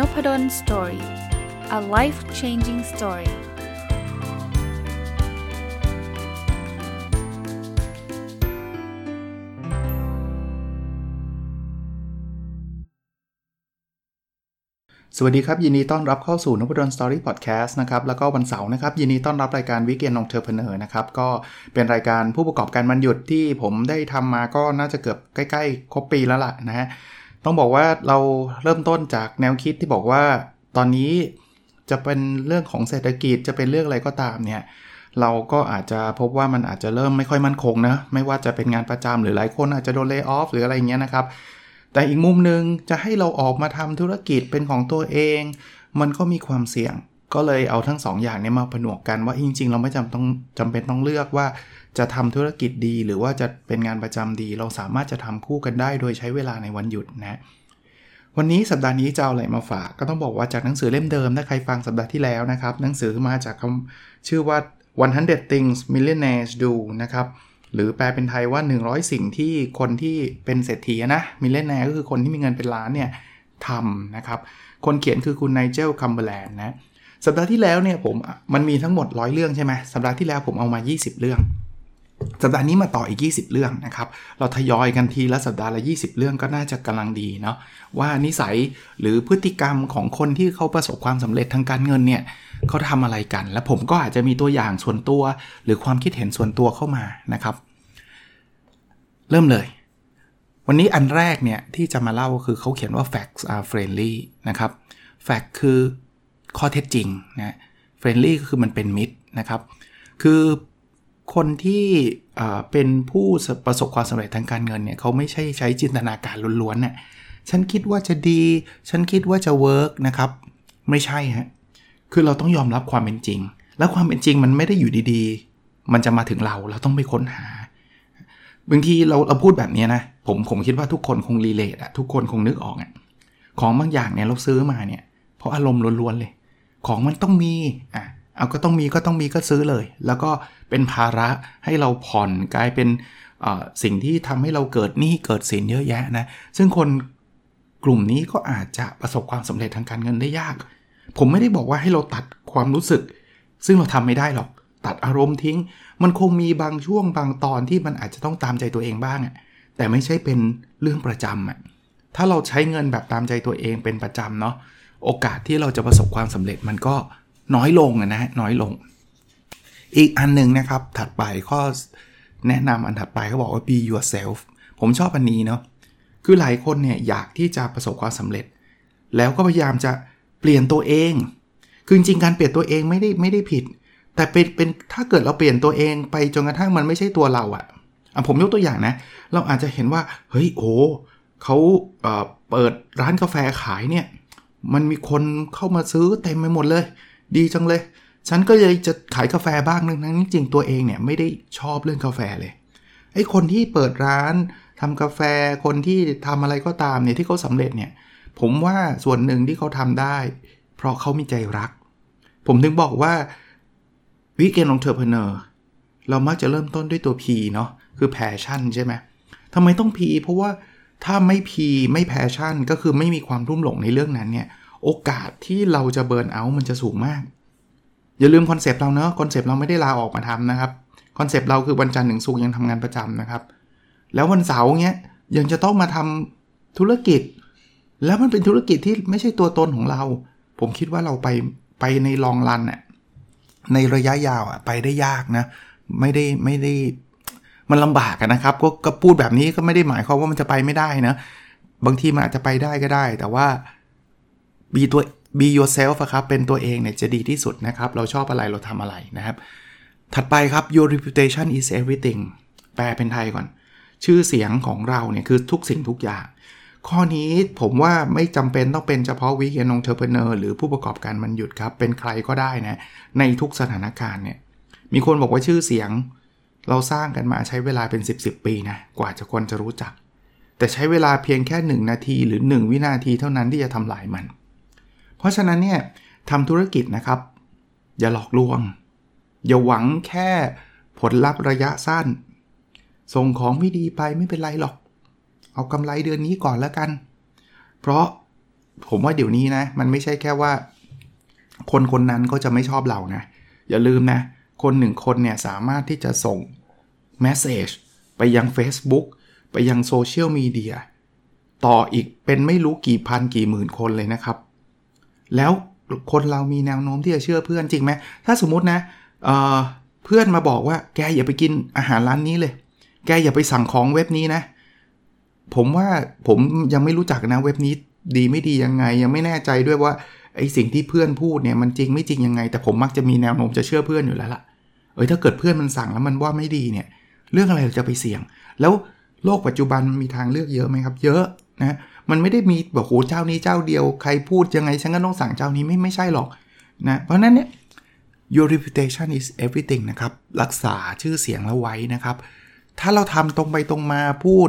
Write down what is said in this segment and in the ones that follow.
n o p a d o l story a life changing story สวัสดีครับ ยินดีต้อนรับเข้าสู่นพดล story พอดแคสต์นะครับแล้วก็วันเสาร์นะครับ ยินดีต้อนรับรายการ weekend entrepreneur นะครับ ก็เป็นรายการผู้ประกอบการวันหยุดที่ผมได้ทำมาก็น่าจะเกือบใกล้ ๆ ครบปีแล้วล่ะนะฮะ ต้องบอกว่าเราเริ่มต้นจากแนวคิดที่บอกว่าตอนนี้จะเป็นเรื่องของเศรษฐกิจจะเป็นเรื่องอะไรก็ตามเนี่ยเราก็อาจจะพบว่ามันอาจจะเริ่มไม่ค่อยมั่นคงนะ ไม่ว่าจะเป็นงานประจำหรือหลายคนอาจจะโดนเลิกออฟหรืออะไรเงี้ยนะครับ แต่อีกมุมหนึ่งจะให้เราออกมาทำธุรกิจเป็นของตัวเอง มันก็มีความเสี่ยง ก็เลยเอาทั้ง2ออย่างนี้มาผนวกกันว่าจริงๆ เราไม่จำต้องจำเป็นต้องเลือกว่าจะทำธุรกิจดีหรือว่าจะเป็นงานประจำดี เราสามารถจะทำคู่กันได้โดยใช้เวลาในวันหยุดนะวันนี้สัปดาห์นี้จะเอาอะไรมาฝากก็ต้องบอกว่าจากหนังสือเล่มเดิมถ้าใครฟังสัปดาห์ที่แล้วนะครับ หนังสือมาจากคำชื่อว่า 100 things millionaires do นะครับหรือแปลเป็นไทยว่า 100 สิ่งที่คนที่เป็นเศรษฐีนะ millionaire ก็คือคนที่มีเงินเป็นล้านเนี่ยทำนะครับ คนเขียนคือคุณไนเจลคัมเบอร์แลนด์นะ สัปดาห์ที่แล้วเนี่ยผมมันมีทั้งหมดร้อยเรื่องใช่ไหมสัปดาห์ที่แล้วผมเอามา 20 เรื่อง สัปดาห์นี้มาต่ออีก 20 เรื่องนะครับ เราทยอยกันทีละสัปดาห์ละ 20 เรื่องก็น่าจะกำลังดีเนาะว่านิสัยหรือพฤติกรรมของคนที่เขาประสบความสำเร็จทางการเงินเนี่ยเขาทำอะไรกัน และผมก็อาจจะมีตัวอย่างส่วนตัว หรือความคิดเห็นส่วนตัวเข้ามานะครับ เริ่มเลย วันนี้อันแรกเนี่ยที่จะมาเล่าคือเขาเขียนว่า facts are friendly นะครับ fact คือ ข้อเท็จจริงนะ friendly ก็คือมันเป็นมิตรนะครับ คือคนที่เป็นผู้ประสบความสำเร็จทางการเงินเนี่ยเขาไม่ใช่ใช้จินตนาการล้วนๆเนี่ยฉันคิดว่าจะดี ฉันคิดว่าจะ work นะครับ ไม่ใช่ฮะคือเราต้องยอมรับความเป็นจริง แล้วความเป็นจริงมันไม่ได้อยู่ดีๆ มันจะมาถึงเราเราต้องไปค้นหาบางทีเราเราพูดแบบนี้นะผมผมคิดว่าทุกคนคง relate อะทุกคนคงนึกออกอะของบางอย่างเนี่ยเราซื้อมาเนี่ยเพราะอารมณ์ล้วนๆเลย ของมันต้องมีอะเอาก็ต้องมีก็ต้องมีก็ซื้อเลย แล้วก็เป็นภาระให้เราผ่อนกลายเป็นสิ่งที่ทำให้เราเกิดหนี้เกิดสินเยอะแยะนะซึ่งคนกลุ่มนี้ก็อาจจะประสบความสำเร็จทางการเงินได้ยาก ผมไม่ได้บอกว่าให้เราตัดความรู้สึก ซึ่งเราทำไม่ได้หรอกตัดอารมณ์ทิ้ง มันคงมีบางช่วงบางตอนที่มันอาจจะต้องตามใจตัวเองบ้างอะแต่ไม่ใช่เป็นเรื่องประจำอะถ้าเราใช้เงินแบบตามใจตัวเองเป็นประจำเนาะ โอกาสที่เราจะประสบความสำเร็จมันก็น้อยลงนะฮะน้อยลง อีกอันหนึ่งนะครับถัดไปข้อแนะนำอันถัดไปเขาบอกว่า be yourself ผมชอบอันนี้เนาะคือหลายคนเนี่ยอยากที่จะประสบความสำเร็จ แล้วก็พยายามจะเปลี่ยนตัวเอง คือจริงการเปลี่ยนตัวเองไม่ได้ไม่ได้ผิด แต่เป็นเป็นถ้าเกิดเราเปลี่ยนตัวเองไปจนกระทั่งมันไม่ใช่ตัวเราอะ่ะผมยกตัวอย่างนะ เราอาจจะเห็นว่า เฮ้ยโอ้เขาเเปิดร้านกาแฟขายเนี่ย มันมีคนเข้ามาซื้อเต็มไปหมดเลย ดีจังเลย ฉันก็เลยจะขายกาแฟบ้างนึงนะจริงตัวเองเนี่ยไม่ได้ชอบเรื่องกาแฟเลยไอ้คนที่เปิดร้านทำกาแฟคนที่ทำอะไรก็ตามเนี่ยที่เขาสำเร็จเนี่ย ผมว่าส่วนหนึ่งที่เขาทำได้ เพราะเขามีใจรัก ผมถึงบอกว่าweekend entrepreneur เรามักจะเริ่มต้นด้วยตัว P เนาะคือ passion ใช่ไหมทำไมต้อง P เพราะว่า ถ้าไม่ P ไม่ passion ก็คือไม่มีความลุ่มหลงในเรื่องนั้นเนี่ย โอกาสที่เราจะ burnout มันจะสูงมาก อย่าลืม concept เราเนอะ concept เราไม่ได้ลาออกมาทำนะครับ concept เราคือวันจันทร์ถึงศุกร์ยังทำงานประจำนะครับ แล้ววันเสาร์เงี้ยยังจะต้องมาทำธุรกิจ แล้วมันเป็นธุรกิจที่ไม่ใช่ตัวตนของเรา ผมคิดว่าเราไปไปในลองรันอะในระยะยาวอะไปได้ยากนะ ไม่ได้ไม่ได้ มันลำบากนะครับก็ก็พูดแบบนี้ก็ไม่ได้หมายความว่ามันจะไปไม่ได้นะ บางทีมันอาจจะไปได้ก็ได้ แต่ว่า be ตัว be yourself ครับ เป็นตัวเองเนี่ยจะดีที่สุดนะครับ เราชอบอะไรเราทำอะไรนะครับ ถัดไปครับ your reputation is everything แปลเป็นไทยก่อน ชื่อเสียงของเราเนี่ยคือทุกสิ่งทุกอย่าง ข้อนี้ผมว่าไม่จำเป็นต้องเป็นเฉพาะ weekend entrepreneur หรือผู้ประกอบการวันหยุดครับ เป็นใครก็ได้นะ ในทุกสถานการณ์เนี่ย มีคนบอกว่าชื่อเสียง เราสร้างกันมาใช้เวลาเป็น 10สิบปีนะกว่าจะคนจะรู้จัก แต่ใช้เวลาเพียงแค่ 1 นาทีหรือ 1 วินาทีเท่านั้นที่จะทำลายมัน เพราะฉะนั้นเนี่ยทำธุรกิจนะครับ อย่าหลอกลวง อย่าหวังแค่ผลลัพธ์ระยะสั้น ส่งของไม่ดีไปไม่เป็นไรหรอก เอากำไรเดือนนี้ก่อนแล้วกัน เพราะผมว่าเดี๋ยวนี้นะ มันไม่ใช่แค่ว่า คนคนนั้นก็จะไม่ชอบเรานะ อย่าลืมนะ คนหนึ่งคนเนี่ยสามารถที่จะส่งแมสเซจไปยัง Facebook ไปยังโซเชียลมีเดียต่ออีกเป็นไม่รู้กี่พันกี่หมื่นคนเลยนะครับ แล้วคนเรามีแนวโน้มที่จะเชื่อเพื่อนจริงไหมถ้าสมมตินะเเพื่อนมาบอกว่าแกอย่าไปกินอาหารร้านนี้เลย แกอย่าไปสั่งของเว็บนี้นะ ผมว่าผมยังไม่รู้จักนะเว็บนี้ดีไม่ดียังไง ยังไม่แน่ใจด้วยว่าไอสิ่งที่เพื่อนพูดเนี่ยมันจริงไม่จริงยังไง แต่ผมมักจะมีแนวโน้มจะเชื่อเพื่อนอยู่แล้วล่ะ อ้ยถ้าเกิดเพื่อนมันสั่งแล้วมันว่าไม่ดีเนี่ย เรื่องอะไรเราจะไปเสี่ยง แล้วโลกปัจจุบันมีทางเลือกเยอะไหมครับ เยอะนะมันไม่ได้มีแบบโหเจ้านี้เจ้าเดียวใครพูดยังไงฉันก็ต้องสั่งเจ้านี้ไม่ไม่ใช่หรอกนะเพราะนั้นเนี่ย your reputation is everything นะครับ รักษาชื่อเสียงเราไว้นะครับ ถ้าเราทำตรงไปตรงมาพูด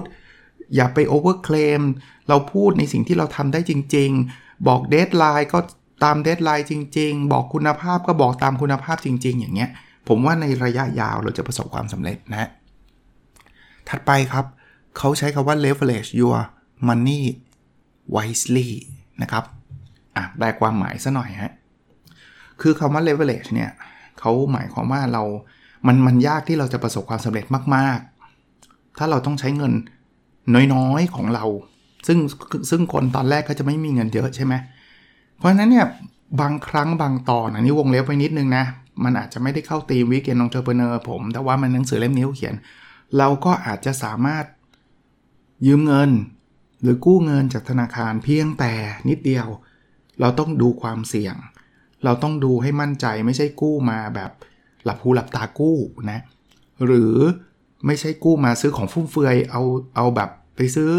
อย่าไป over claim เราพูดในสิ่งที่เราทำได้จริง ๆ บอก deadline ก็ตาม deadline จริง ๆ บอกคุณภาพก็บอกตามคุณภาพจริง ๆ อย่างเงี้ย ผมว่าในระยะยาวเราจะประสบความสำเร็จนะ ถัดไปครับ เขาใช้คำว่า leverage your money wisely นะครับอะได้ความหมายซะหน่อยฮะ คือคำว่า leverage เนี่ยเขาหมายความว่าเรา มัน มันยากที่เราจะประสบความสำเร็จมาก ๆ ถ้าเราต้องใช้เงินน้อย ๆ ของเรา ซึ่ง ซึ่งคนตอนแรกก็จะไม่มีเงินเยอะใช่ไหม เพราะฉะนั้นเนี่ย บางครั้งบางตอนอันนี้วงเล็บไปนิดนึงนะ มันอาจจะไม่ได้เข้า theme weekend entrepreneur ผม แต่ว่ามันหนังสือเล่มนี้เขียน เราก็อาจจะสามารถยืมเงิน หรือกู้เงินจากธนาคารเพียงแต่นิดเดียว เราต้องดูความเสี่ยง เราต้องดูให้มั่นใจไม่ใช่กู้มาแบบหลับหูหลับตากู้นะ หรือไม่ใช่กู้มาซื้อของฟุ่มเฟือยเอาเอาแบบไปซื้อ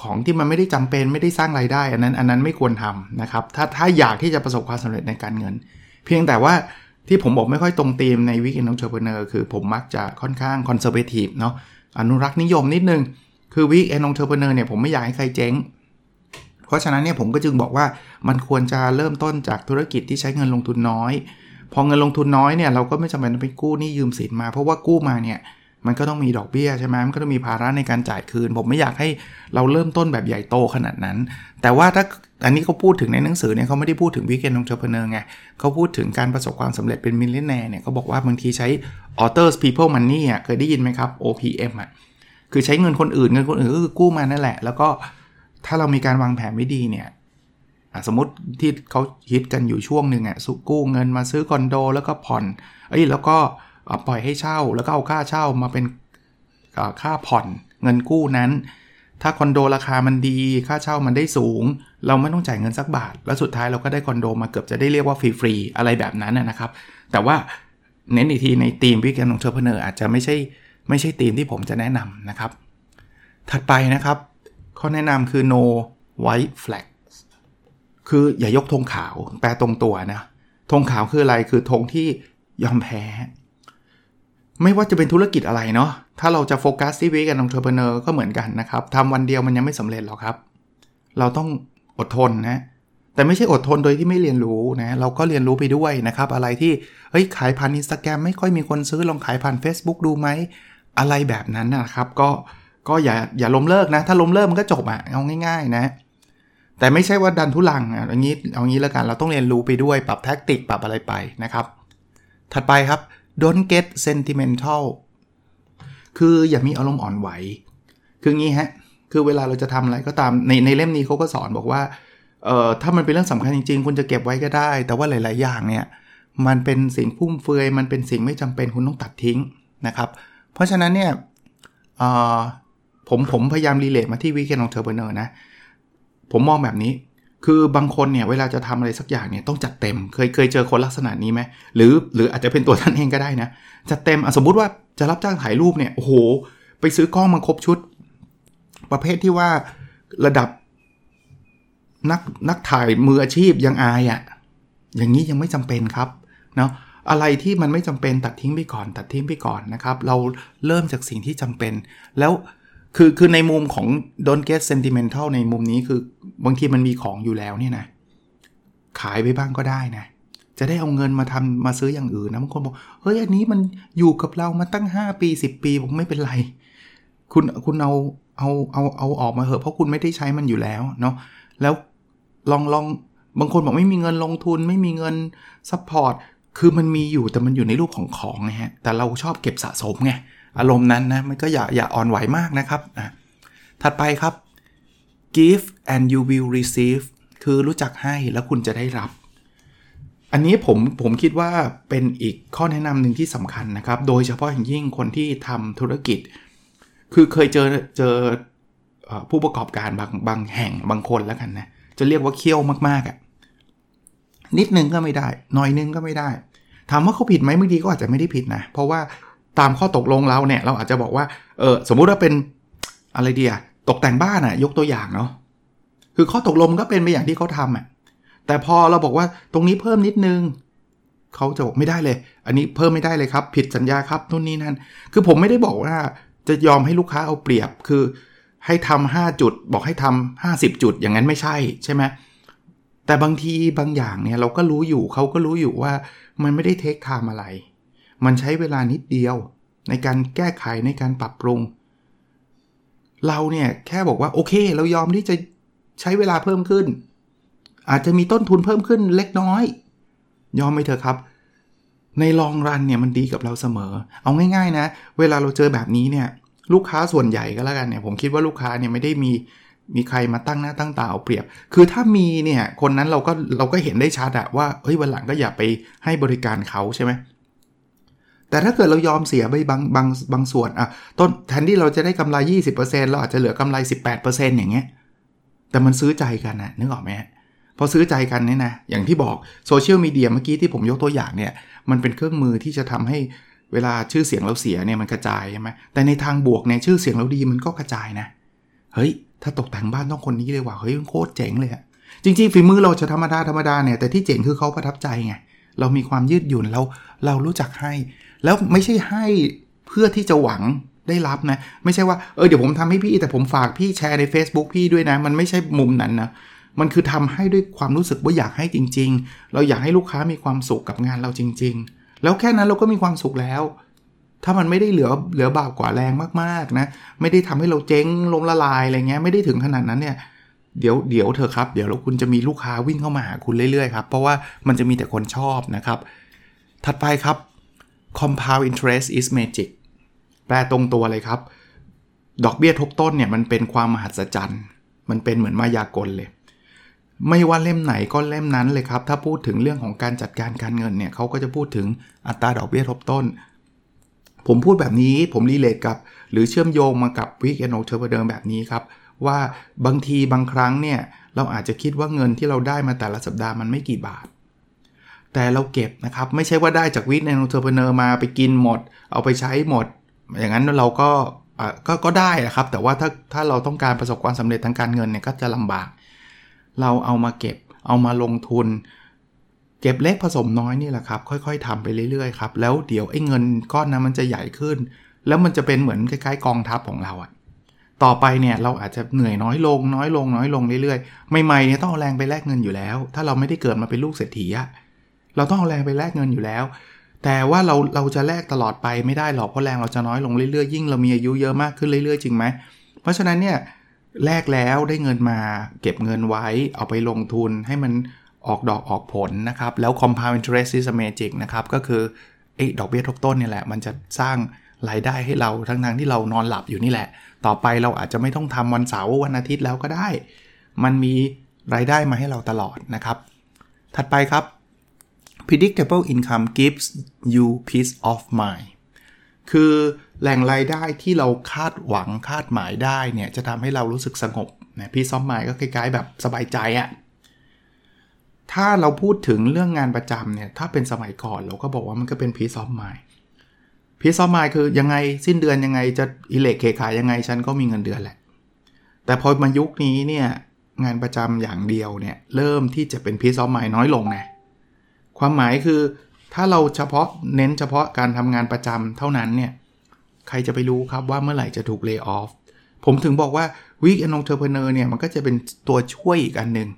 ของที่มันไม่ได้จำเป็นไม่ได้สร้างไรายได้ อันนั้นอันนั้นไม่ควรทำนะครับถ้าถ้าอยากที่จะประสบความสำเร็จในการเงิน เพียงแต่ว่า ที่ผมบอกไม่ค่อยตรงธีมใน weekend entrepreneur คือผมมักจะค่อนข้าง conservative เนาะอนุรักษ์นิยมนิดนึง คือ weekend entrepreneur เนี่ยผมไม่อยากให้ใครเจ๊ง เพราะฉะนั้นเนี่ยผมก็จึงบอกว่ามันควรจะเริ่มต้นจากธุรกิจที่ใช้เงินลงทุนน้อย พอเงินลงทุนน้อยเนี่ยเราก็ไม่จำเป็นต้องไปกู้หนี้ยืมสินมา เพราะว่ากู้มาเนี่ย มันก็ต้องมีดอกเบี้ยใช่ไหมมันก็ต้องมีภาระในการจ่ายคืน ผมไม่อยากให้เราเริ่มต้นแบบใหญ่โตขนาดนั้น แต่ว่าถ้าอันนี้เขาพูดถึงในหนังสือเนี่ยเขาไม่ได้พูดถึง weekend entrepreneur ไงเขาพูดถึงการประสบความสำเร็จเป็น millionaire เนี่ยเขาบอกว่าบางทีใช้ other people's money อะเคยได้ยินไหมครับ OPM อะคือใช้เงินคนอื่นเงินคนอื่นก็คือกู้มานั่นแหละ แล้วก็ถ้าเรามีการวางแผนไม่ดีเนี่ยสมมติที่เขาฮิตกันอยู่ช่วงหนึ่งอะสุกู้เงินมาซื้อคอนโด แล้วก็ผ่อนเอ้ยแล้วก็ ปล่อยให้เช่า แล้วก็เอาค่าเช่ามาเป็นค่าผ่อนเงินกู้นั้น ถ้าคอนโดราคามันดีค่าเช่ามันได้สูง เราไม่ต้องจ่ายเงินสักบาท แล้วสุดท้ายเราก็ได้คอนโดมาเกือบจะได้เรียกว่าฟรีๆอะไรแบบนั้นนะครับ แต่ว่าเน้นอีกทีในธีม weekend entrepreneur อาจจะไม่ใช่ไม่ใช่ธีมที่ผมจะแนะนำนะครับ ถัดไปนะครับข้อแนะนำคือ no white flag คืออย่ายกธงขาวแปลตรงตัวนะธงขาวคืออะไรคือธงที่ยอมแพ้ ไม่ว่าจะเป็นธุรกิจอะไรเนาะถ้าเราจะโฟกัสที่ weekend entrepreneur ก็เหมือนกันนะครับทำวันเดียวมันยังไม่สำเร็จหรอกครับ เราต้องอดทนนะแต่ไม่ใช่อดทนโดยที่ไม่เรียนรู้นะเราก็เรียนรู้ไปด้วยนะครับ อะไรที่เฮ้ยขายผ่านอินสตาแกรมไม่ค่อยมีคนซื้อลองขายผ่าน Facebook ดูไหมอะไรแบบนั้นนะครับ ก็ก็อย่าอย่าล้มเลิกนะ ถ้าล้มเลิกมันก็จบอะเอาง่าย ๆ นะ แต่ไม่ใช่ว่าดันทุลังอะอย่างนี้เอางี้แล้วกันเราต้องเรียนรู้ไปด้วยปรับแท็กติกปรับอะไรไปนะครับ ถัดไปครับ don't get sentimental คืออย่ามีอารมณ์อ่อนไหว คืองี้ฮะ คือเวลาเราจะทำอะไรก็ตาม ในในเล่มนี้เขาก็สอนบอกว่า เอ่อ ถ้ามันเป็นเรื่องสำคัญจริงๆ คุณจะเก็บไว้ก็ได้ แต่ว่าหลายๆ อย่างเนี่ย มันเป็นสิ่งฟุ่มเฟือย มันเป็นสิ่งไม่จำเป็น คุณต้องตัดทิ้งนะครับ เพราะฉะนั้นเนี่ย เอ่อ ผมผมพยายาม relate มาที่ weekend entrepreneur นะ ผมมองแบบนี้ คือบางคนเนี่ยเวลาจะทำอะไรสักอย่างเนี่ยต้องจัดเต็ม เคยเคยเจอคนลักษณะนี้ไหมหรือหรืออาจจะเป็นตัวท่านเองก็ได้นะจัดเต็มสมมุติว่าจะรับจ้างถ่ายรูปเนี่ยโอ้โห ไปซื้อกล้องมาครบชุด ประเภทที่ว่าระดับนักนักถ่ายมืออาชีพยังอายอะ่ะอย่างนี้ยังไม่จำเป็นครับเนาะอะไรที่มันไม่จำเป็นตัดทิ้งไปก่อน ตัดทิ้งไปก่อนนะครับ เราเริ่มจากสิ่งที่จำเป็น แล้วคือคือในมุมของ don't get sentimental ในมุมนี้คือ บางทีมันมีของอยู่แล้วเนี่ยนะ ขายไปบ้างก็ได้นะ จะได้เอาเงินมาทำมาซื้ออย่างอื่นนะบางคนบอกเฮ้ยอันนี้มันอยู่กับเรามาตั้ง 5 ปี 10 ปีผมไม่เป็นไร คุณคุณเอาเอาเอาเอาออกมาเหอะเพราะคุณไม่ได้ใช้มันอยู่แล้วเนาะแล้วลองลองบางคนบอกไม่มีเงินลงทุนไม่มีเงิน support คือมันมีอยู่แต่มันอยู่ในรูปของของไงฮะแต่เราชอบเก็บสะสมไงอารมณ์นั้นนะมันก็อย่าอย่าอ่อนไหวมากนะครับอะถัดไปครับ give and you will receive คือรู้จักให้แล้วคุณจะได้รับ อันนี้ผมผมคิดว่าเป็นอีกข้อแนะนำหนึ่งที่สำคัญนะครับ โดยเฉพาะอย่างยิ่งคนที่ทำธุรกิจ คือเคยเจอเจอผู้ประกอบการบางบางแห่งบางคนแล้วกันนะ จะเรียกว่าเคี่ยวมากๆอะ่ะนิดนึงก็ไม่ได้น้อยนึงก็ไม่ได้ ถามว่าเขาผิดไหมบางทีก็อาจจะไม่ได้ผิดนะ เพราะว่าตามข้อตกลงเราเนี่ย เราอาจจะบอกว่า เออสมมุติว่าเป็นอะไรเดีย ตกแต่งบ้านอะ่ะยกตัวอย่างเนาะคือข้อตกลงก็เป็นไปอย่างที่เขาทำอะ่ะแต่พอเราบอกว่าตรงนี้เพิ่มนิดนึงเขาจะบอกไม่ได้เลย อันนี้เพิ่มไม่ได้เลยครับ ผิดสัญญาครับนู่นนี่นั่น คือผมไม่ได้บอกว่าจะยอมให้ลูกค้าเอาเปรียบ คือให้ทำห้าจุด บอกให้ทำห้าสิบจุด อย่างนั้นไม่ใช่ใช่ไหมแต่บางทีบางอย่างเนี่ยเราก็รู้อยู่เขาก็รู้อยู่ว่ามันไม่ได้เทคไทม์อะไร มันใช้เวลานิดเดียว ในการแก้ไขในการปรับปรุง เราเนี่ยแค่บอกว่าโอเค เรายอมที่จะใช้เวลาเพิ่มขึ้น อาจจะมีต้นทุนเพิ่มขึ้นเล็กน้อย ยอมไปเถอะครับ ในลองรันเนี่ยมันดีกับเราเสมอ เอาง่ายๆนะ เวลาเราเจอแบบนี้เนี่ยลูกค้าส่วนใหญ่ก็แล้วกันเนี่ยผมคิดว่าลูกค้าเนี่ยไม่ได้มีมีใครมาตั้งหน้าตั้งตาเอาเปรียบ คือถ้ามีเนี่ยคนนั้นเราก็เราก็เห็นได้ชัดอะว่าเฮ้ยวันหลังก็อย่าไปให้บริการเขาใช่ไหม แต่ถ้าเกิดเรายอมเสียไปบางบางบางส่วนอะต้นแทนที่เราจะได้กำไร 20%เราอาจจะเหลือกำไร 18%อย่างเงี้ยแต่มันซื้อใจกันนะนึกออกไหมพอซื้อใจกันเนี่ยนะอย่างที่บอกโซเชียลมีเดียเมื่อกี้ที่ผมยกตัวอย่างเนี่ยมันเป็นเครื่องมือที่จะทำให้เวลาชื่อเสียงเราเสียเนี่ยมันกระจายใช่ไหมแต่ในทางบวกเนี่ยชื่อเสียงเราดีมันก็กระจายนะเฮ้ยถ้าตกแต่งบ้านต้องคนนี้เลยว่ะเฮ้ยโคตรเจ๋งเลยอะจริงๆฝีมือเราจะธรรมดาธรรมดาเนี่ยแต่ที่เจ๋งคือเขาประทับใจไงเรามีความยืดหยุ่นเราเรารู้จักให้ แล้วไม่ใช่ให้เพื่อที่จะหวังได้รับนะ ไม่ใช่ว่าเออเดี๋ยวผมทำให้พี่แต่ผมฝากพี่แชร์ใน Facebook พี่ด้วยนะ มันไม่ใช่มุมนั้นนะมันคือทำให้ด้วยความรู้สึกว่าอยากให้จริง ๆ เราอยากให้ลูกค้ามีความสุขกับงานเราจริง ๆ แล้วแค่นั้นเราก็มีความสุขแล้ว ถ้ามันไม่ได้เหลือเหลือบาปกว่าแรงมากๆนะไม่ได้ทำให้เราเจ๊งล้มละลายอะไรเงี้ยไม่ได้ถึงขนาดนั้นเนี่ยเดี๋ยวเดี๋ยวเธอครับเดี๋ยวคุณจะมีลูกค้าวิ่งเข้ามาหาคุณเรื่อยๆครับเพราะว่ามันจะมีแต่คนชอบนะครับ ถัดไปครับ compound interest is magic แปลตรงตัวเลยครับ ดอกเบี้ยทบต้นเนี่ยมันเป็นความมหัศจรรย์ มันเป็นเหมือนมายากลเลย ไม่ว่าเล่มไหนก็เล่มนั้นเลยครับ ถ้าพูดถึงเรื่องของการจัดการการเงินเนี่ยเขาก็จะพูดถึงอัตราดอกเบี้ยทบต้น ผมพูดแบบนี้ผม relate กับ หรือเชื่อมโยงมากับ weekend entrepreneur แบบนี้ครับ ว่าบางทีบางครั้งเนี่ยเราอาจจะคิดว่าเงินที่เราได้มาแต่ละสัปดาห์มันไม่กี่บาท แต่เราเก็บนะครับ ไม่ใช่ว่าได้จาก weekend entrepreneur มาไปกินหมด เอาไปใช้หมด อย่างนั้นเราก็ก็ก็ได้นะครับ แต่ว่าถ้าถ้าเราต้องการประสบความสำเร็จทางการเงินเนี่ยก็จะลำบาก เราเอามาเก็บ เอามาลงทุน เก็บเล็กผสมน้อยนี่แหละครับ ค่อยๆทำไปเรื่อยๆครับ แล้วเดี๋ยวไอ้เงินก้อนนั้นมันจะใหญ่ขึ้น แล้วมันจะเป็นเหมือนคล้ายๆ กองทัพของเราอะต่อไปเนี่ยเราอาจจะเหนื่อยน้อยลงน้อยลงน้อยลงเรื่อยๆ ใหม่ๆเนี่ยต้องเอาแรงไปแลกเงินอยู่แล้ว ถ้าเราไม่ได้เกิดมาเป็นลูกเศรษฐีอะ เราต้องเอาแรงไปแลกเงินอยู่แล้ว แต่ว่าเราเราจะแลกตลอดไปไม่ได้หรอกเพราะแรงเราจะน้อยลงเรื่อยๆยิ่งเรามีอายุเยอะมากขึ้นเรื่อยๆจริงไหมเพราะฉะนั้นเนี่ยแลกแล้วได้เงินมา เก็บเงินไว้เอาไปลงทุนให้มันออกดอกออกผลนะครับ แล้ว compound interest is magic นะครับ ก็คือไอ้ดอกเบี้ยทบต้นนี่แหละ มันจะสร้างรายได้ให้เราทั้งทที่เรานอนหลับอยู่นี่แหละ ต่อไปเราอาจจะไม่ต้องทำวันเสาร์วันอาทิตย์แล้วก็ได้ มันมีรายได้มาให้เราตลอดนะครับ ถัดไปครับ predictable income gives you peace of mind คือแหล่งรายได้ที่เราคาดหวังคาดหมายได้เนี่ยจะทำให้เรารู้สึกสงบนะ peace of mind ก็คล้ายๆแบบสบายใจอะถ้าเราพูดถึงเรื่องงานประจำเนี่ยถ้าเป็นสมัยก่อนเราก็บอกว่ามันก็เป็น peace of mind peace of mind คือยังไงสิ้นเดือนยังไงจะอีเหละเขละขละยังไงฉันก็มีเงินเดือนแหละ แต่พอมายุคนี้เนี่ยงานประจำอย่างเดียวเนี่ยเริ่มที่จะเป็น peace of mind น้อยลงไง ความหมายคือถ้าเราเฉพาะเน้นเฉพาะการทำงานประจำเท่านั้นเนี่ย ใครจะไปรู้ครับว่าเมื่อไหร่จะถูก lay off ผมถึงบอกว่า weekend entrepreneur เนี่ย มันก็จะเป็นตัวช่วยอีกอันหนึ่ง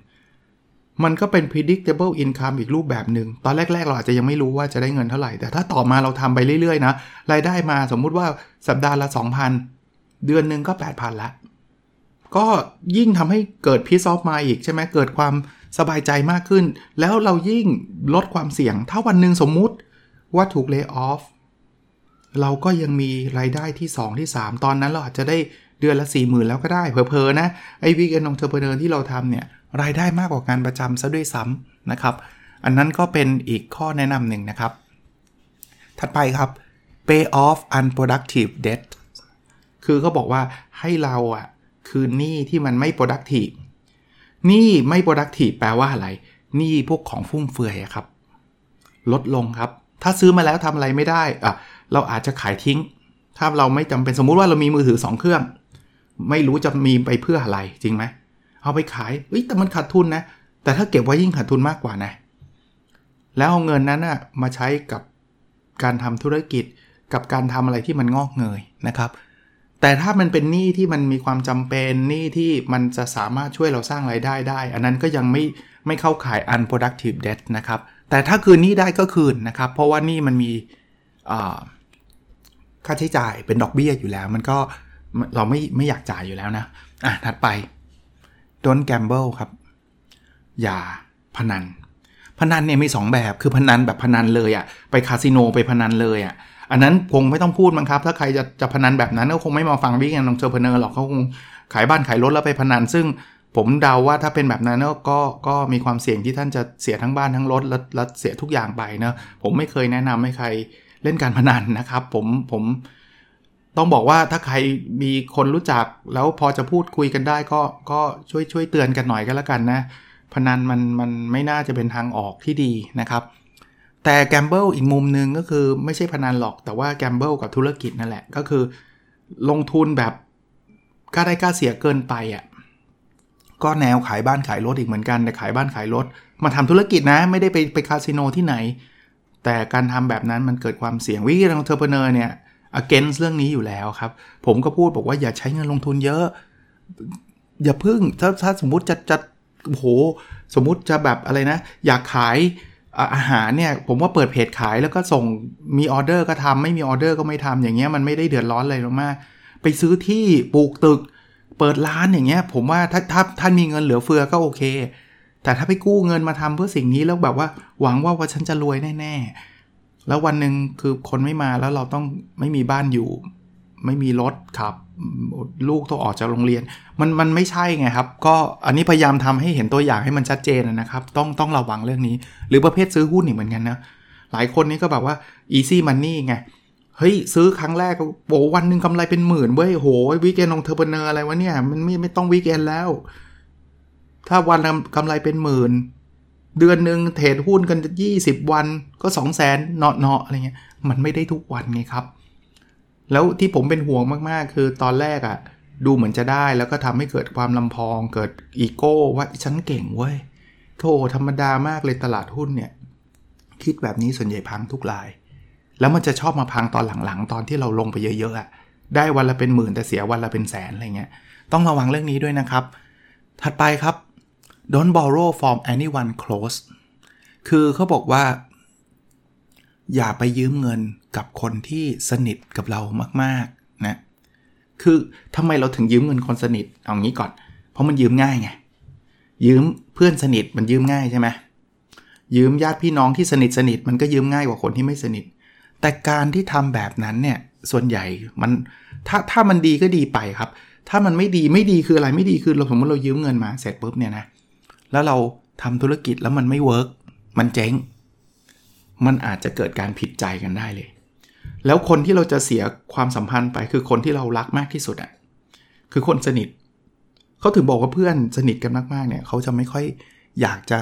มันก็เป็น predictable income อีกรูปแบบหนึ่งตอนแรก ๆ เราอาจจะยังไม่รู้ว่าจะได้เงินเท่าไหร่ แต่ถ้าต่อมาเราทำไปเรื่อย ๆ นะ รายได้มาสมมุติว่าสัปดาห์ละ 2,000 เดือนหนึ่งก็ 8,000 ละ ก็ยิ่งทำให้เกิด peace of mind อีกใช่ไหมเกิดความ สบายใจมากขึ้น แล้วเรายิ่งลดความเสี่ยง ถ้าวันหนึ่งสมมุติว่าถูก lay off เราก็ยังมีรายได้ที่ 2 ที่ 3 ตอนนั้นเราอาจจะได้เดือนละ 4 0,000 แล้วก็ได้เผลอๆนะ ไอ้ weekend entrepreneur ที่เราทำเนี่ย รายได้มากกว่างานประจำซะด้วยซ้ำนะครับ อันนั้นก็เป็นอีกข้อแนะนำหนึ่งนะครับ ถัดไปครับ pay off unproductive debt คือเขาบอกว่าให้เราอะคืนหนี้ที่มันไม่ productive นี้ไม่ productive แปลว่าอะไร นี้พวกของฟุ่มเฟือยครับ ลดลงครับ ถ้าซื้อมาแล้วทำอะไรไม่ได้อะเราอาจจะขายทิ้ง ถ้าเราไม่จำเป็นสมมุติว่าเรามีมือถือ 2 เครื่อง ไม่รู้จะมีไปเพื่ออะไรจริงไหมเอาไปขายเฮ้ยแต่มันขาดทุนนะ แต่ถ้าเก็บไว้ยิ่งขาดทุนมากกว่านะ แล้วเอาเงินนั้นนะมาใช้กับการทำธุรกิจกับการทำอะไรที่มันงอกเงยนะครับ แต่ถ้ามันเป็นหนี้ที่มันมีความจำเป็นหนี้ที่มันจะสามารถช่วยเราสร้างไรายได้ได้ อันนั้นก็ยังไม่ไม่เข้าข่าย unproductive debt นะครับ แต่ถ้าคืนหนี้ได้ก็คืนนะครับ เพราะว่านี่มันมีค่าใช้จ่ายเป็นดอกเบี้ยอยู่แล้ว มันก็เราไม่ไม่อยากจ่ายอยู่แล้วนะ อะถัดไป don't gamble ครับ อย่าพนัน พนันเนี่ยมี 2 แบบคือพนันแบบพนันเลยอะ่ะไปคาสิโนไปพนันเลยอะ่ะ อันนั้นคงไม่ต้องพูดมั้งครับ ถ้าใครจะจะพนันแบบนั้นก็คงไม่มาฟังวิกแอนนองเจอร์เพเนอร์หรอกเขาคงขายบ้านขายรถแล้วไปพนัน ซึ่งผมเดาว่าถ้าเป็นแบบนั้นก็ก็มีความเสี่ยงที่ท่านจะเสียทั้งบ้านทั้งรถแล้วแล้วเสียทุกอย่างไปนะผมไม่เคยแนะนำให้ใครเล่นการพนันนะครับ ผมผมต้องบอกว่าถ้าใครมีคนรู้จักแล้วพอจะพูดคุยกันได้ก็ก็ช่วยช่วยเตือนกันหน่อยก็แล้วกันนะ พนันมันมันไม่น่าจะเป็นทางออกที่ดีนะครับ แต่ gamble อีกมุมหนึ่งก็คือไม่ใช่พนันหรอก แต่ว่า gamble กับธุรกิจนั่นแหละ ก็คือลงทุนแบบกล้าได้กล้าเสียเกินไปอะก็แนวขายบ้านขายรถอีกเหมือนกันแต่ขายบ้านขายรถ มาทำธุรกิจนะไม่ได้ไปไปคาสิโนที่ไหน แต่การทำแบบนั้นมันเกิดความเสี่ยง weekend entrepreneur เนี่ย against เรื่องนี้อยู่แล้วครับ ผมก็พูดบอกว่าอย่าใช้เงินลงทุนเยอะ อย่าพึ่งถ้าถ้าสมมุติจะจะโอ้โหสมมุติจะแบบอะไรนะ อยากขาย อาหารเนี่ยผมว่าเปิดเพจขายแล้วก็ส่งมีออเดอร์ก็ทำไม่มีออเดอร์ก็ไม่ทำอย่างเงี้ยมันไม่ได้เดือดร้อนอะไรหรอกมาก ไปซื้อที่ปลูกตึก เปิดร้านอย่างเงี้ย ผมว่าถ้าถ้าท่านมีเงินเหลือเฟือก็โอเค แต่ถ้าไปกู้เงินมาทำเพื่อสิ่งนี้แล้วแบบว่าหวังว่าว่าฉันจะรวยแน่ ๆ แล้ววันหนึ่งคือคนไม่มาแล้วเราต้องไม่มีบ้านอยู่ ไม่มีรถขับ ลูกต้องออกจากโรงเรียน มันมันไม่ใช่ไงครับ ก็อันนี้พยายามทำให้เห็นตัวอย่างให้มันชัดเจนนะครับ ต้องต้องระวังเรื่องนี้ หรือประเภทซื้อหุ้นอีกเหมือนกันนะ หลายคนนี่ก็แบบว่า easy money ไงเฮ้ยซื้อครั้งแรกโอ้วันหนึ่งกำไรเป็นหมื่นเว้ยโห weekend entrepreneur อะไรวะเนี่ย มันไม่ไม่ต้อง weekend แล้ว ถ้าวันกำไรเป็นหมื่น เดือนหนึ่งเทรดหุ้นกัน 20 วันก็ 2 0 0แสนเนาะเนาะอะไรเงี้ย มันไม่ได้ทุกวันไงครับ แล้วที่ผมเป็นห่วงมากๆ คือตอนแรกอะ่ะ ดูเหมือนจะได้แล้วก็ทำให้เกิดความลำพองเกิดอีโก้ว่าฉันเก่งเว้ยโธ่ธรรมดามากเลยตลาดหุ้นเนี่ย คิดแบบนี้ส่วนใหญ่พังทุกราย แล้วมันจะชอบมาพังตอนหลังๆ ตอนที่เราลงไปเยอะๆอะ่ะได้วันละเป็นหมื่นแต่เสียวันละเป็นแสนอะไรเงี้ยต้องระวังเรื่องนี้ด้วยนะครับ ถัดไปครับ don't borrow from anyone close คือเขาบอกว่า อย่าไปยืมเงิน กับคนที่สนิทกับเรามากๆนะคือทำไมเราถึงยืมเงินคนสนิทเอางี้ก่อน เพราะมันยืมง่ายไงยืมเพื่อนสนิทมันยืมง่ายใช่ไหมยืมญาติพี่น้องที่สนิทสนิทมันก็ยืมง่ายกว่าคนที่ไม่สนิท แต่การที่ทำแบบนั้นเนี่ยส่วนใหญ่มันถ้าถ้ามันดีก็ดีไปครับ ถ้ามันไม่ดีไม่ดีคืออะไรไม่ดีคือเราสมมติเรายืมเงินมาเสร็จปุ๊บเนี่ยนะแล้วเราทำธุรกิจแล้วมันไม่เวิร์กมันเจ๊ง มันอาจจะเกิดการผิดใจกันได้เลย แล้วคนที่เราจะเสียความสัมพันธ์ไปคือคนที่เรารักมากที่สุดอะ่ะคือคนสนิทเขาถึงบอกว่าเพื่อนสนิทกันมากๆเนี่ยเขาจะไม่ค่อยอยากจะ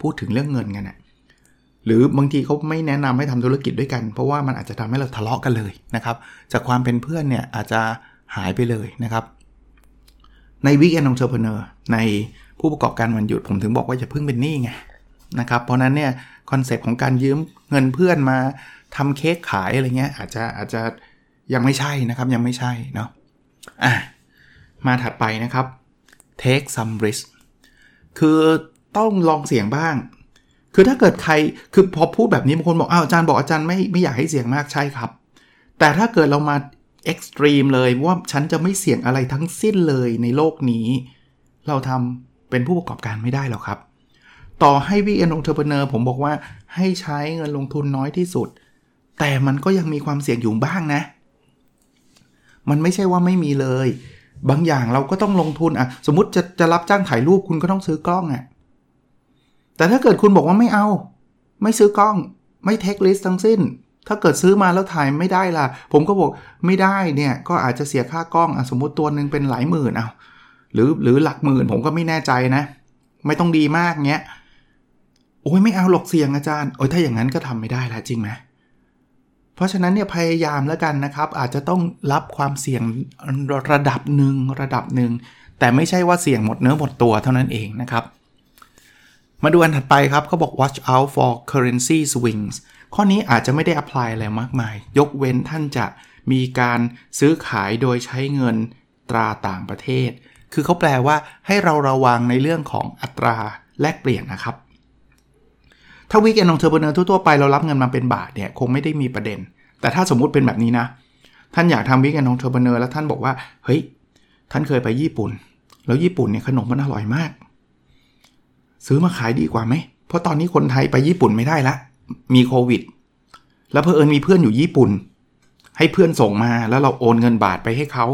พูดถึงเรื่องเงินกันอะ่ะหรือบางทีเขาไม่แนะนำให้ทำธุรกิจด้วยกัน เพราะว่ามันอาจจะทำให้เราทะเลาะกันเลยนะครับ จากความเป็นเพื่อนเนี่ยอาจจะหายไปเลยนะครับใน weekend entrepreneur ในผู้ประกอบการวันหยุดผมถึงบอกว่าอย่าเพิ่งเป็นหนี้ไงนะครับเพราะนั้นเนี่ยคอนเซปต์ของการยืมเงินเพื่อนมา ทำเค้กขายอะไรเงี้ยอาจจะอาจจะยังไม่ใช่นะครับยังไม่ใช่เนาะอะมาถัดไปนะครับ take some risk คือต้องลองเสี่ยงบ้าง คือถ้าเกิดใครคือพอพูดแบบนี้บางคนบอกอ้าวอาจารย์บอกอาจารย์ไม่ไม่อยากให้เสี่ยงมากใช่ครับ แต่ถ้าเกิดเรามา extreme เลยว่าฉันจะไม่เสี่ยงอะไรทั้งสิ้นเลยในโลกนี้ เราทำเป็นผู้ประกอบการไม่ได้หรอกครับ ต่อให้ weekend entrepreneur ผมบอกว่าให้ใช้เงินลงทุนน้อยที่สุด แต่มันก็ยังมีความเสี่ยงอยู่บ้างนะ มันไม่ใช่ว่าไม่มีเลย บางอย่างเราก็ต้องลงทุนอะ สมมติจะจะรับจ้างถ่ายรูปคุณก็ต้องซื้อกล้องอะ แต่ถ้าเกิดคุณบอกว่าไม่เอา ไม่ซื้อกล้อง ไม่เทคลิสทั้งสิ้น ถ้าเกิดซื้อมาแล้วถ่ายไม่ได้ล่ะ ผมก็บอกไม่ได้เนี่ย ก็อาจจะเสียค่ากล้องอะสมมติตัวหนึ่งเป็นหลายหมื่นเอาหรือหรือหลักหมื่นผมก็ไม่แน่ใจนะ ไม่ต้องดีมากเงี้ยโอ้ยไม่เอาหลอกเสี่ยงอาจารย์โอ้ยถ้าอย่างนั้นก็ทำไม่ได้แล้วจริงไหม เพราะฉะนั้นเนี่ยพยายามแล้วกันนะครับ อาจจะต้องรับความเสี่ยงระดับหนึ่งระดับหนึ่งแต่ไม่ใช่ว่าเสี่ยงหมดเนื้อหมดตัวเท่านั้นเองนะครับ มาดูอันถัดไปครับเขาบอก watch out for currency swings ข้อนี้อาจจะไม่ได้ apply อะไรมากมาย ยกเว้นท่านจะมีการซื้อขายโดยใช้เงินตราต่างประเทศ คือเขาแปลว่าให้เราระวังในเรื่องของอัตราแลกเปลี่ยนนะครับ ถ้า weekend entrepreneur ทั่วไปเรารับเงินมาเป็นบาทเนี่ยคงไม่ได้มีประเด็น แต่ถ้าสมมุติเป็นแบบนี้นะ ท่านอยากทำ weekend entrepreneur แล้วท่านบอกว่าเฮ้ยท่านเคยไปญี่ปุ่น แล้วญี่ปุ่นเนี่ยขนมมันอร่อยมาก ซื้อมาขายดีกว่าไหมเพราะตอนนี้คนไทยไปญี่ปุ่นไม่ได้ละ มีโควิด แล้วเพอเอิญมีเพื่อนอยู่ญี่ปุ่น ให้เพื่อนส่งมาแล้วเราโอนเงินบาทไปให้เขา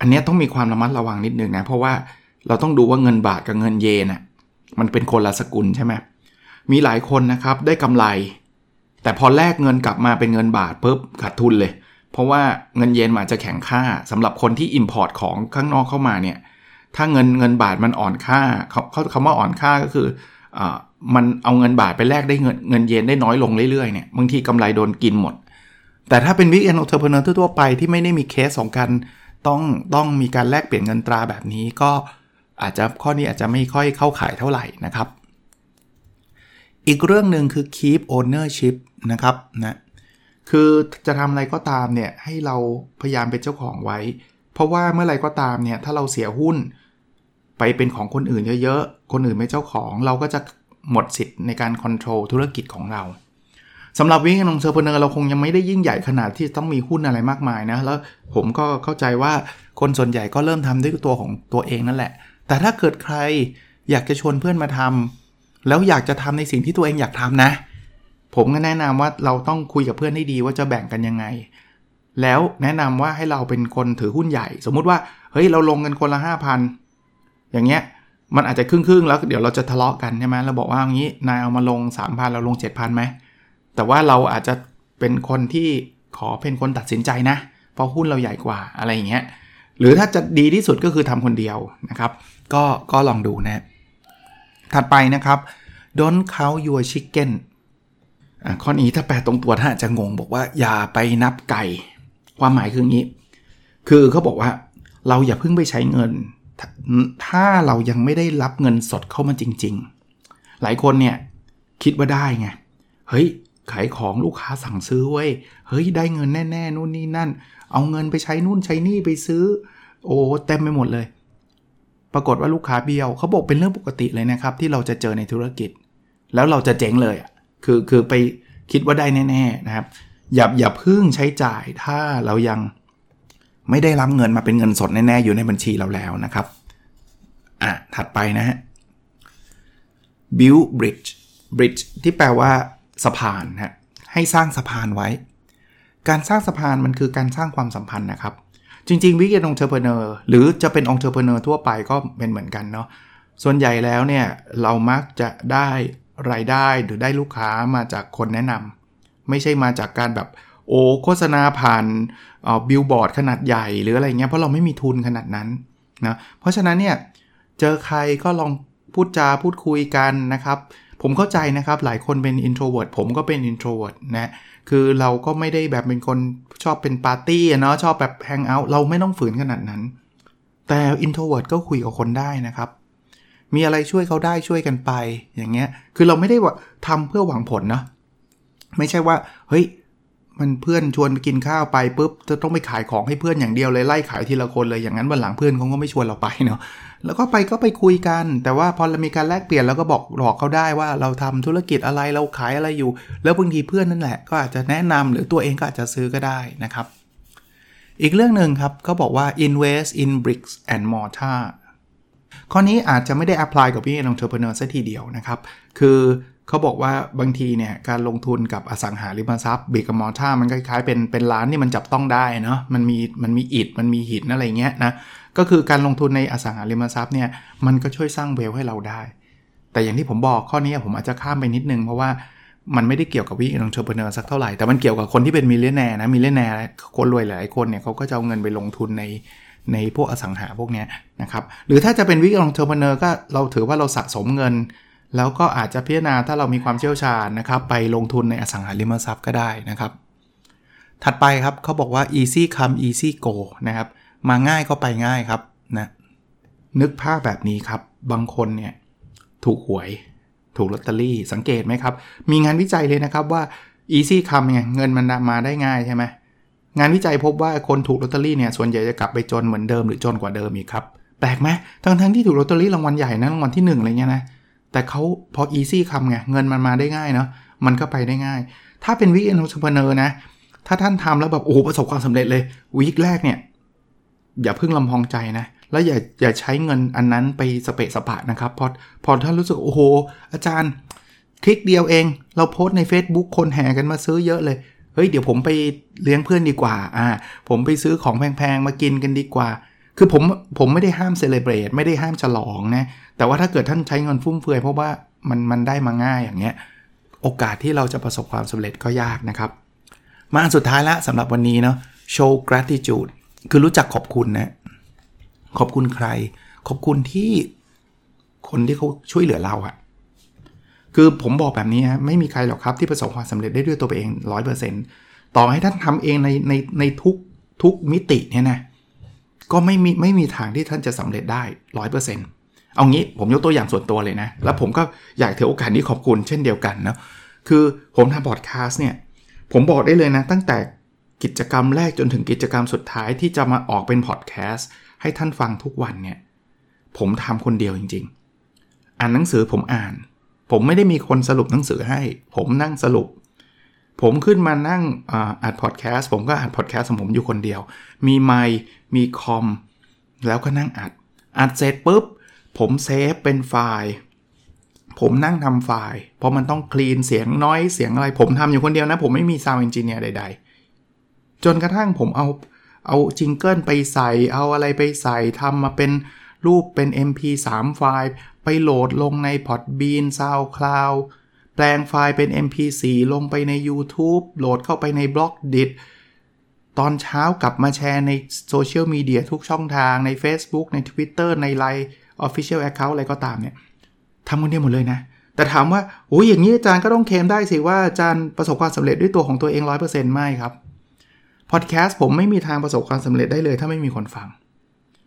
อันนี้ต้องมีความระมัดระวังนิดนึงนะ เพราะว่าเราต้องดูว่าเงินบาทกับเงินเยนอะมันเป็นคนละสกุลใช่ไหม มีหลายคนนะครับได้กำไร แต่พอแลกเงินกลับมาเป็นเงินบาทปุ๊บขาดทุนเลย เพราะว่าเงินเยนมันจะแข็งค่าสำหรับคนที่ import ของข้างนอกเข้ามาเนี่ยถ้าเงินเงินบาทมันอ่อนค่าเขาเขาคำว่าอ่อนค่าก็คืออมันเอาเงินบาทไปแลกได้เงินเงินเยนได้น้อยลงเรื่อยๆเนี่ยบางทีกำไรโดนกินหมด แต่ถ้าเป็น weekend entrepreneur ทั่วไปที่ไม่ได้มีเคสของการต้องต้องมีการแลกเปลี่ยนเงินตราแบบนี้ก็อาจจะข้อนี้อาจจะไม่ค่อยเข้าขายเท่าไหร่นะครับ อีกเรื่องหนึ่งคือ keep ownership นะครับนะคือจะทำอะไรก็ตามเนี่ยให้เราพยายามเป็นเจ้าของไว้ เพราะว่าเมื่อไรก็ตามเนี่ยถ้าเราเสียหุ้น ไปเป็นของคนอื่นเยอะๆ คนอื่นไม่เจ้าของ เราก็จะหมดสิทธิ์ในการควบคุมธุรกิจของเราสำหรับวิ่งนงเซอร์เพเนอร์เราคงยังไม่ได้ยิ่งใหญ่ขนาดที่ต้องมีหุ้นอะไรมากมายนะ แล้วผมก็เข้าใจว่าคนส่วนใหญ่ก็เริ่มทำด้วยตัวของตัวเองนั่นแหละ แต่ถ้าเกิดใครอยากจะชวนเพื่อนมาทำ แล้วอยากจะทำในสิ่งที่ตัวเองอยากทำนะ ผมก็แนะนำว่าเราต้องคุยกับเพื่อนให้ดีว่าจะแบ่งกันยังไง แล้วแนะนำว่าให้เราเป็นคนถือหุ้นใหญ่ สมมุติว่าเฮ้ยเราลงกันคนละ 5,000 อย่างเงี้ยมันอาจจะครึ่งๆแล้วเดี๋ยวเราจะทะเลาะกันใช่ไหมเราบอกว่าอย่างนี้นายเอามาลง 3,000 เราลง 7,000ไหมแต่ว่าเราอาจจะเป็นคนที่ขอเป็นคนตัดสินใจนะ เพราะหุ้นเราใหญ่กว่าอะไรอย่างเงี้ยหรือถ้าจะดีที่สุดก็คือทำคนเดียวนะครับ ก็ก็ลองดูนะ ถัดไปนะครับ don't count your chicken ข้อนี้ถ้าแปลตรงตัวท่านอาจจะงงบอกว่าอย่าไปนับไก่ ความหมายคืออย่างนี้ คือเขาบอกว่าเราอย่าเพิ่งไปใช้เงิน ถ้าเรายังไม่ได้รับเงินสดเข้ามาจริง ๆ หลายคนเนี่ยคิดว่าได้ไง เฮ้ย ขายของลูกค้าสั่งซื้อเว้ย เฮ้ย ได้เงินแน่ ๆ นู่นนี่นั่น เอาเงินไปใช้นู่นใช้นี่ไปซื้อ โอ้เต็มไปหมดเลย ปรากฏว่าลูกค้าเบี้ยวเขาบอกเป็นเรื่องปกติเลยนะครับ ที่เราจะเจอในธุรกิจ แล้วเราจะเจ๊งเลยคือคือไปคิดว่าได้แน่ๆนะครับ อย่าอย่าพึ่งใช้จ่ายถ้าเรายังไม่ได้รับเงินมาเป็นเงินสดแน่ๆอยู่ในบัญชีเราแล้วนะครับอะถัดไปนะฮะ build bridge bridge ที่แปลว่าสะพานฮะให้สร้างสะพานไว้ การสร้างสะพานมันคือการสร้างความสัมพันธ์นะครับ จริง ๆ weekend entrepreneur หรือจะเป็น entrepreneur ทั่วไปก็เป็นเหมือนกันเนาะส่วนใหญ่แล้วเนี่ยเรามักจะได้รายได้หรือได้ลูกค้ามาจากคนแนะนำไม่ใช่มาจากการแบบโอ้โฆษณาผ่านบิลบอร์ดขนาดใหญ่หรืออะไรเงี้ยเพราะเราไม่มีทุนขนาดนั้นนะเพราะฉะนั้นเนี่ยเจอใครก็ลองพูดจาพูดคุยกันนะครับ ผมเข้าใจนะครับหลายคนเป็น introvert ผมก็เป็น introvert นะ คือเราก็ไม่ได้แบบเป็นคนชอบเป็นปาร์ตี้เนาะชอบแบบ hang out เราไม่ต้องฝืนขนาดนั้น แต่ introvert ก็คุยกับคนได้นะครับ มีอะไรช่วยเขาได้ช่วยกันไปอย่างเงี้ย คือเราไม่ได้ว่าทำเพื่อหวังผลนะไม่ใช่ว่าเฮ้ย มันเพื่อนชวนไปกินข้าวไปปุ๊บจะต้องไปขายของให้เพื่อนอย่างเดียวเลยไล่ขายทีละคนเลยอย่างนั้นวันหลังเพื่อนเขาก็ไม่ชวนเราไปเนาะแล้วก็ไปก็ไปคุยกัน แต่ว่าพอเรามีการแลกเปลี่ยนแล้วก็บอกหลอกเขาได้ว่าเราทำธุรกิจอะไรเราขายอะไรอยู่ แล้วบางทีเพื่อนนั่นแหละก็อาจจะแนะนำหรือตัวเองก็อาจจะซื้อก็ได้นะครับ อีกเรื่องหนึ่งครับเขาบอกว่า invest in bricks and mortar ข้อนี้อาจจะไม่ได้ apply กับพี่น้องเทอร์เพเนอร์ซะทีเดียวนะครับ คือ เขาบอกว่าบางทีเนี่ยการลงทุนกับอสังหาริมทรัพย์ brick mortar มันคล้ายๆเป็นเป็นร้านที่มันจับต้องได้เนาะมันมีมันมีอิฐมันมีหินอะไรเงี้ยนะก็คือการลงทุนในอสังหาริมทรัพย์เนี่ยมันก็ช่วยสร้าง wealth ให้เราได้ แต่อย่างที่ผมบอกข้อนี้ผมอาจจะข้ามไปนิดนึงเพราะว่ามันไม่ได้เกี่ยวกับ weekend entrepreneur สักเท่าไหร่ แต่มันเกี่ยวกับคนที่เป็น millionaire นะ millionaire คนรวยหลายคนเนี่ยเขาก็จะเอาเงินไปลงทุนในในพวกอสังหาพวกนี้นะครับหรือถ้าจะเป็น weekend entrepreneur ก็เราถือว่าเราสะสมเงิน แล้วก็อาจจะพิจารณาถ้าเรามีความเชี่ยวชาญนะครับไปลงทุนในอสังหาริมทรัพย์ก็ได้นะครับ ถัดไปครับเขาบอกว่า easy come easy go นะครับ มาง่ายก็ไปง่ายครับนะนึกภาพแบบนี้ครับ บางคนเนี่ยถูกหวย ถูกลอตเตอรี่สังเกตไหมครับ มีงานวิจัยเลยนะครับว่า easy come เนี่ยเงินมันมาได้ง่ายใช่ไหมงานวิจัยพบว่าคนถูกลอตเตอรี่เนี่ยส่วนใหญ่จะกลับไปจนเหมือนเดิมหรือจนกว่าเดิมอีกครับแปลกไหมทั้งทั้งที่ถูกลอตเตอรี่รางวัลใหญ่นะรางวัลที่1อะไรเงี้ยนะ แต่เขาพอ easy come ไงเงินมันมาได้ง่ายเนาะมันก็ไปได้ง่าย ถ้าเป็นวิกเอนโนชพเนอร์นะ ถ้าท่านทำแล้วแบบโอ้ประสบความสำเร็จเลยวีคแรกเนี่ย อย่าเพิ่งลำพองใจนะ แล้วอย่าอย่าใช้เงินอันนั้นไปสเปะสปะนะครับพอพอท่านรู้สึกโอ้โห อาจารย์ คลิกเดียวเอง เราโพสใน Facebook คนแห่กันมาซื้อเยอะเลยเฮ้ยเดี๋ยวผมไปเลี้ยงเพื่อนดีกว่า อ่า ผมไปซื้อของแพงๆมากินกันดีกว่า คือผมผมไม่ได้ห้ามเซเลบรตไม่ได้ห้ามฉลองนะแต่ว่าถ้าเกิดท่านใช้เงินฟุ่มเฟือยเพราะว่ามันมันได้มาง่ายอย่างเงี้ยโอกาสที่เราจะประสบความสำเร็จก็ยากนะครับ มาสุดท้ายละสำหรับวันนี้เนาะ show gratitude คือรู้จักขอบคุณนะขอบคุณใคร ขอบคุณที่คนที่เขาช่วยเหลือเราอะคือผมบอกแบบนี้ฮะไม่มีใครหรอกครับที่ประสบความสำเร็จได้ด้วยตัวเองร้อยเปอร์เซ็นต์ต่อให้ท่านทำเองในในในทุกทุกมิติเนี่ยนะ ก็ไม่มีไม่มีทางที่ท่านจะสำเร็จได้ร้อยเปอร์เซ็นต์เอางี้ผมยกตัวอย่างส่วนตัวเลยนะ แล้วผมก็อยากถือโอกาสนี้ขอบคุณเช่นเดียวกันนะคือผมทำพอดแคสต์เนี่ย ผมบอกได้เลยนะ ตั้งแต่กิจกรรมแรกจนถึงกิจกรรมสุดท้ายที่จะมาออกเป็นพอดแคสต์ให้ท่านฟังทุกวันเนี่ย ผมทำคนเดียวจริง ๆ อ่านหนังสือผมอ่าน ผมไม่ได้มีคนสรุปหนังสือให้ ผมนั่งสรุป ผมขึ้นมานั่งอัดพอดแคสต์ผมก็อัดพอดแคสต์ของผมอยู่คนเดียว มีไมค์มีคอม แล้วก็นั่งอัด อัดเสร็จปุ๊บ ผมเซฟเป็นไฟล์ ผมนั่งทำไฟล์ เพราะมันต้อง clean เสียง noise เสียงอะไร ผมทำอยู่คนเดียวนะ ผมไม่มี sound engineer ใด ๆ จนกระทั่งผมเอาเอา jingle ไปใส่ เอาอะไรไปใส่ทำมาเป็นรูปเป็น MP3 ไฟล์ ไปโหลดลงใน Podbean SoundCloud แปลงไฟล์เป็น MP4 ลงไปใน YouTube โหลดเข้าไปใน b ล็อกดิจตอนเช้ากลับมาแชร์ในโซเชียลมีเดียทุกช่องทางใน Facebook ใน Twitter ใน Line Official Account อะไรก็ตามเนี่ยทำคนเดียวหมดเลยนะ แต่ถามว่าโอ้ยอย่างนี้อาจารย์ก็ต้องเคลมได้สิว่าอาจารย์ประสบความสำเร็จด้วยตัวของตัวเอง 100%ไม่ครับพอดแคสต์ผมไม่มีทางประสบความสำเร็จได้เลยถ้าไม่มีคนฟัง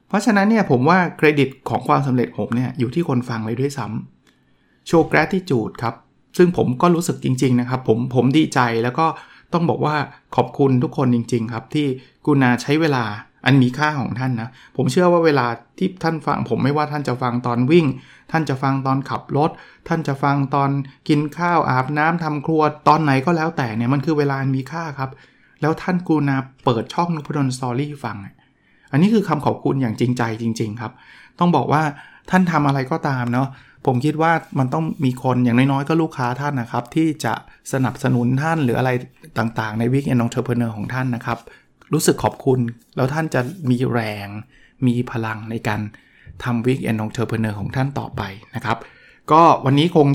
เพราะฉะนั้นเนี่ยผมว่าเครดิตของความสำเร็จผมเนี่ยอยู่ที่คนฟังเลยด้วยซ้ำโชว์ gratitude ครับ ซึ่งผมก็รู้สึกจริง ๆ นะครับ ผมผมดีใจแล้วก็ต้องบอกว่าขอบคุณทุกคนจริง ๆ ครับ ที่กุณาใช้เวลาอันมีค่าของท่านนะ ผมเชื่อว่าเวลาที่ท่านฟัง ผมไม่ว่าท่านจะฟังตอนวิ่ง ท่านจะฟังตอนขับรถ ท่านจะฟังตอนกินข้าวอาบน้ำทำครัวตอนไหนก็แล้วแต่เนี่ยมันคือเวลาอันมีค่าครับ แล้วท่านกูนาเปิดช่องนพดล Story ฟัง อันนี้คือคำขอบคุณอย่างจริงใจจริง ๆ ครับ ต้องบอกว่าท่านทำอะไรก็ตามเนาะ ผมคิดว่ามันต้องมีคนอย่างน้อยๆ ก็ลูกค้าท่านนะครับ ที่จะสนับสนุนท่านหรืออะไรต่างๆ ใน weekend entrepreneur ของท่านนะครับ รู้สึกขอบคุณ แล้วท่านจะมีแรง มีพลังในการทำ weekend entrepreneur ของท่านต่อไปนะครับ ก็วันนี้คง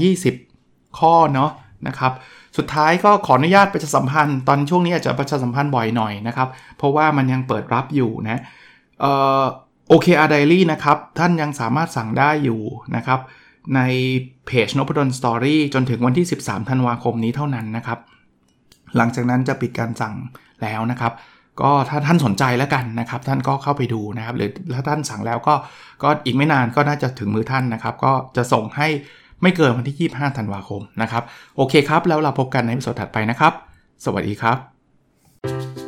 20 ข้อเนาะนะครับสุดท้ายก็ขออนุญาตประชาสัมพันธ์ ตอนช่วงนี้อาจจะประชาสัมพันธ์บ่อยหน่อยนะครับ เพราะว่ามันยังเปิดรับอยู่นะเอ่อ OKR Diary นะครับ ท่านยังสามารถสั่งได้อยู่นะครับ ในเพจนนพดล Story จนถึงวันที่ 13 ธันวาคมนี้เท่านั้นนะครับ หลังจากนั้นจะปิดการสั่งแล้วนะครับ ก็ถ้าท่านสนใจแล้วกันนะครับ ท่านก็เข้าไปดูนะครับ หรือถ้าท่านสั่งแล้วก็ก็อีกไม่นานก็น่าจะถึงมือท่านนะครับ ก็จะส่งให้ไม่เกินวันที่ 25 ธันวาคมนะครับ โอเคครับ แล้วเราพบกันในสดถัดไปนะครับ สวัสดีครับ